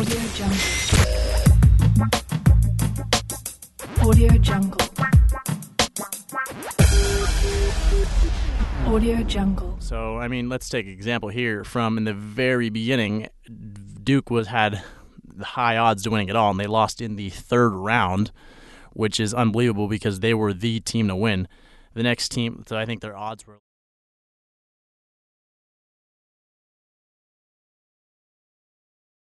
Audio Jungle. Audio Jungle. Audio Jungle. So, I mean, let's take an example here from in the very beginning. Duke was had high odds to winning it all, and they lost in the third round, which is unbelievable because they were the team to win. The next team, so I think their odds were.